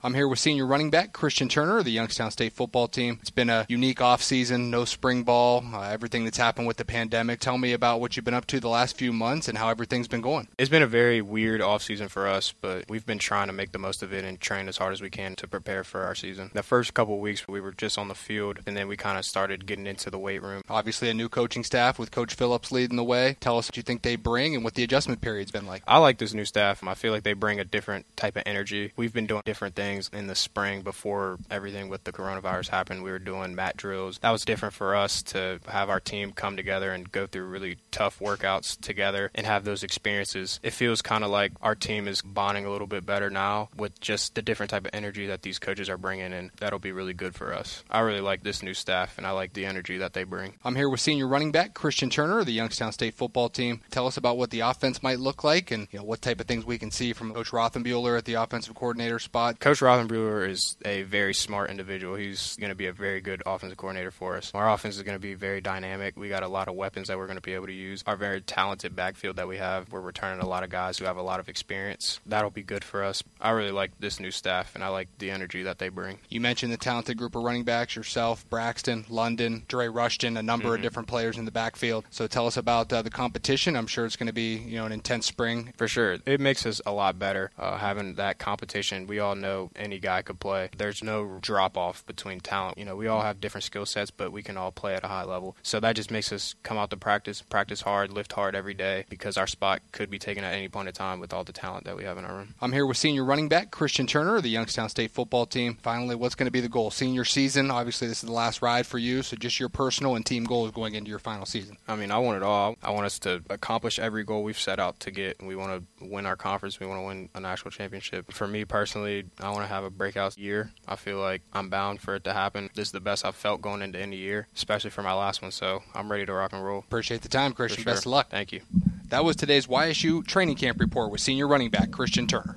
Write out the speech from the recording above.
I'm here with senior running back Christian Turner of the Youngstown State football team. It's been a unique offseason, no spring ball, uh, everything that's happened with the pandemic. Tell me about what you've been up to the last few months and how everything's been going. It's been a very weird offseason for us, but we've been trying to make the most of it and train as hard as we can to prepare for our season. The first couple weeks we were just on the field and then we kind of started getting into the weight room. Obviously a new coaching staff with Coach Phillips leading the way. Tell us what you think they bring and what the adjustment period's been like. I like this new staff. And I feel like they bring a different type of energy. We've been doing different things in the spring spring before everything with the coronavirus happened. We were doing mat drills. That was different for us to have our team come together and go through really tough workouts together and have those experiences. It feels kind of like our team is bonding a little bit better now with just the different type of energy that these coaches are bringing, and that'll be really good for us. I really like this new staff, and I like the energy that they bring. I'm here with senior running back Christian Turner of the Youngstown State football team. Tell us about what the offense might look like and you know what type of things we can see from Coach Rothenbuehler at the offensive coordinator spot. Coach Rothenbuehler is is a very smart individual. He's going to be a very good offensive coordinator for us. Our offense is going to be very dynamic. We got a lot of weapons that we're going to be able to use. Our very talented backfield that we have, we're returning a lot of guys who have a lot of experience. That'll be good for us. I really like this new staff, and I like the energy that they bring. You mentioned the talented group of running backs yourself, Braxton, London, Dre Rushton, a number mm-hmm. of different players in the backfield. So tell us about uh, the competition. I'm sure it's going to be you know an intense spring. For sure, it makes us a lot better uh, having that competition. We all know any guy could play. There's no drop off between talent. You know, we all have different skill sets, but we can all play at a high level. So that just makes us come out to practice, practice hard, lift hard every day because our spot could be taken at any point in time with all the talent that we have in our room. I'm here with senior running back Christian Turner of the Youngstown State football team. Finally, what's going to be the goal? Senior season, obviously, this is the last ride for you. So just your personal and team goals going into your final season. I mean, I want it all. I want us to accomplish every goal we've set out to get. We want to win our conference. We want to win a national championship. For me personally, I want to have a breakout year. I feel like I'm bound for it to happen. This is the best I've felt going into any year, especially for my last one. So I'm ready to rock and roll. Appreciate the time, Christian. Sure. Best of luck. Thank you. That was today's YSU training camp report with senior running back Christian Turner.